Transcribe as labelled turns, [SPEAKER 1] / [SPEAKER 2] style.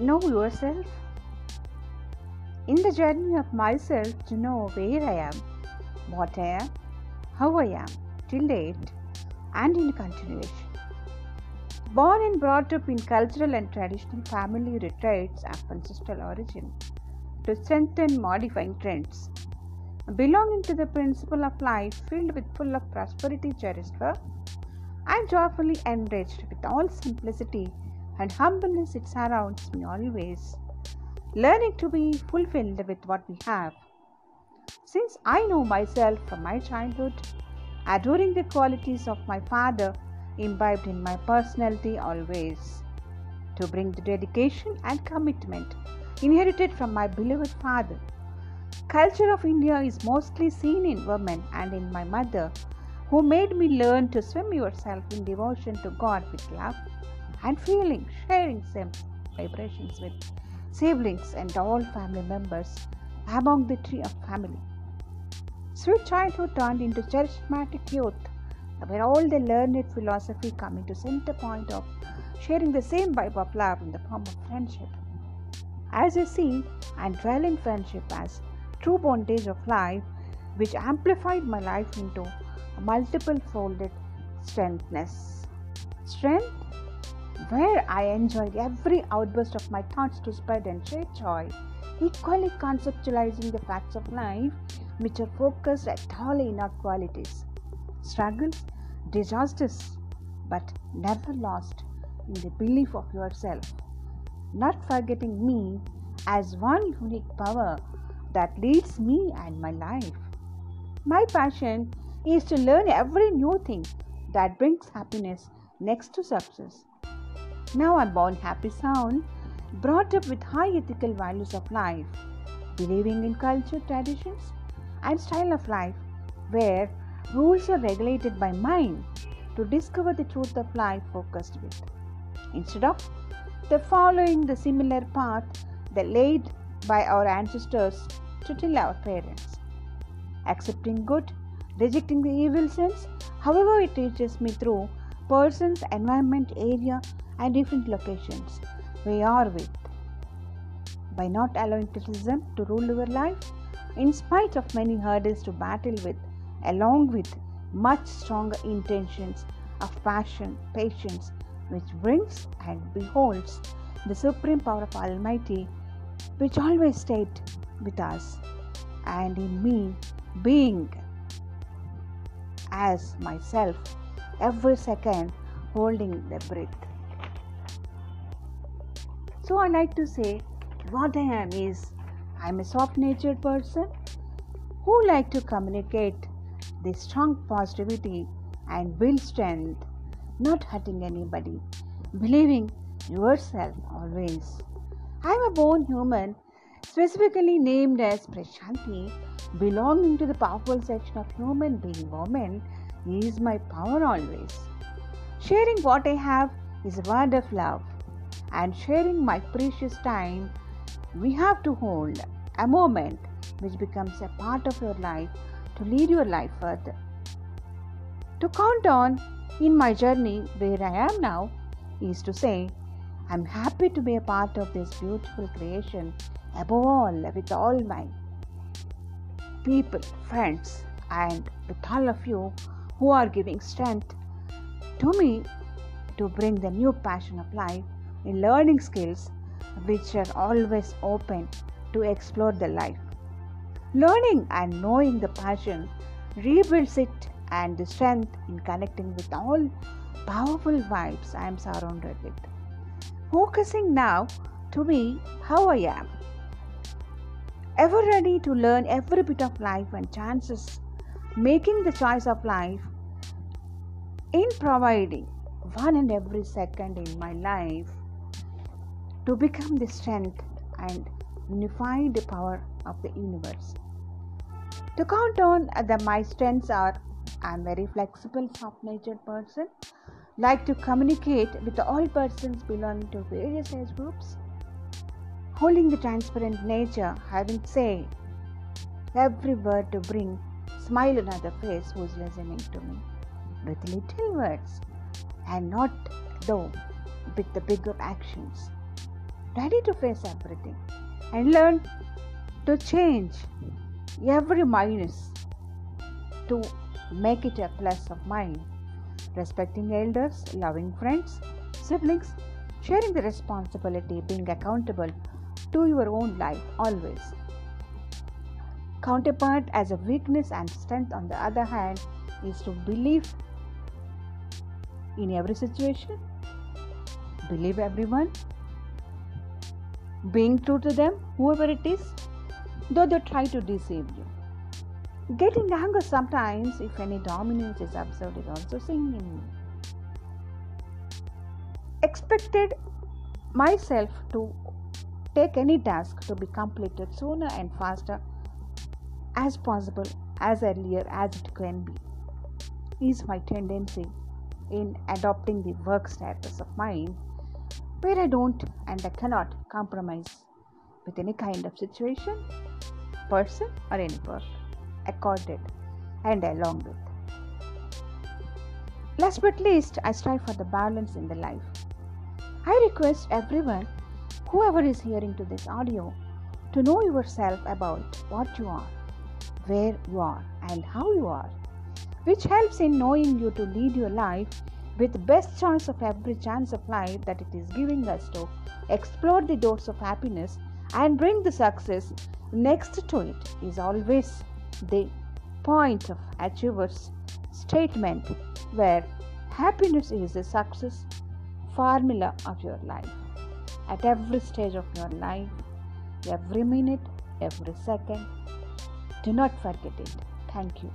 [SPEAKER 1] know yourself? In the journey of myself to know where I am, what I am, how I am, till date, and in continuation. Born and brought up in cultural and traditional family retreats of ancestral origin to strengthen modifying trends. Belonging to the principle of life filled with full of prosperity cherished for, and joyfully enriched with all simplicity and humbleness it surrounds me always. Learning to be fulfilled with what we have. Since I know myself from my childhood, adoring the qualities of my father imbibed in my personality always. To bring the dedication and commitment inherited from my beloved father. Culture of India is mostly seen in women and in my mother, who made me learn to swim yourself in devotion to God with love and feeling, sharing same vibrations with siblings and all family members among the tree of family. Sweet childhood turned into charismatic youth where all the learned philosophy come into center point of sharing the same vibe of love in the form of friendship. As I see and dwell in friendship as true bondage of life, which amplified my life into a multiple folded strengthness. Strength where I enjoyed every outburst of my thoughts to spread and share joy, equally conceptualizing the facts of life which are focused at all inner qualities struggles, disasters, but never lost in the belief of yourself, not forgetting me as one unique power that leads me and my life. My passion is to learn every new thing that brings happiness next to success. Now I'm born happy sound, brought up with high ethical values of life, believing in culture, traditions, and style of life where Rules are regulated by mind to discover the truth of life focused with. Instead of the following the similar path that laid by our ancestors to tell our parents. Accepting good, rejecting the evil sense, however it reaches me through persons, environment, area, and different locations we are with. By not allowing criticism to rule your life, in spite of many hurdles to battle with, along with much stronger intentions of passion, patience, which brings and beholds the supreme power of Almighty, which always stayed with us and in me, being as myself every second holding the breath. So I like to say what I am is I am a soft natured person who like to communicate the strong positivity and build strength, not hurting anybody, believing yourself always. I am a born human, specifically named as Prashanti, belonging to the powerful section of human being woman, is my power always. Sharing what I have is a word of love, and sharing my precious time, we have to hold a moment which becomes a part of your life to lead your life further. To count on in my journey where I am now is to say, I'm happy to be a part of this beautiful creation, above all, with all my people, friends, and with all of you who are giving strength to me to bring the new passion of life learning skills which are always open to explore the life. Learning and knowing the passion rebuilds it and the strength in connecting with all powerful vibes I am surrounded with. Focusing now to be how I am. Ever ready to learn every bit of life and chances, making the choice of life in providing one and every second in my life to become the strength and unify the power of the universe. To count on the my strengths are I'm very flexible, soft-natured person, like to communicate with all persons belonging to various age groups, holding the transparent nature, having say every word to bring smile on other face who's listening to me with little words and not though with the bigger actions ready to face everything and learn to change every minus to make it a plus of mine. Respecting elders, loving friends, siblings, sharing the responsibility, being accountable to your own life always. Counterpart as a weakness and strength, on the other hand, is to believe in every situation, believe everyone, being true to them, whoever it is, though they try to deceive you. Getting anger sometimes, if any dominance is observed, is also singing. Expected myself to take any task to be completed sooner and faster as possible, as earlier as it can be, is my tendency in adopting the work status of mine where I don't and I cannot compromise with any kind of situation, person, or any work accorded and along with. Last but least, I strive for the balance in the life. I request everyone, whoever is hearing to this audio, to know yourself about what you are, where you are, and how you are, which helps in knowing you to lead your life with best chance of every chance of life that it is giving us to explore the doors of happiness and bring the success next to it is always the point of achiever's statement where happiness is the success formula of your life. At every stage of your life every minute every second do not forget it. Thank you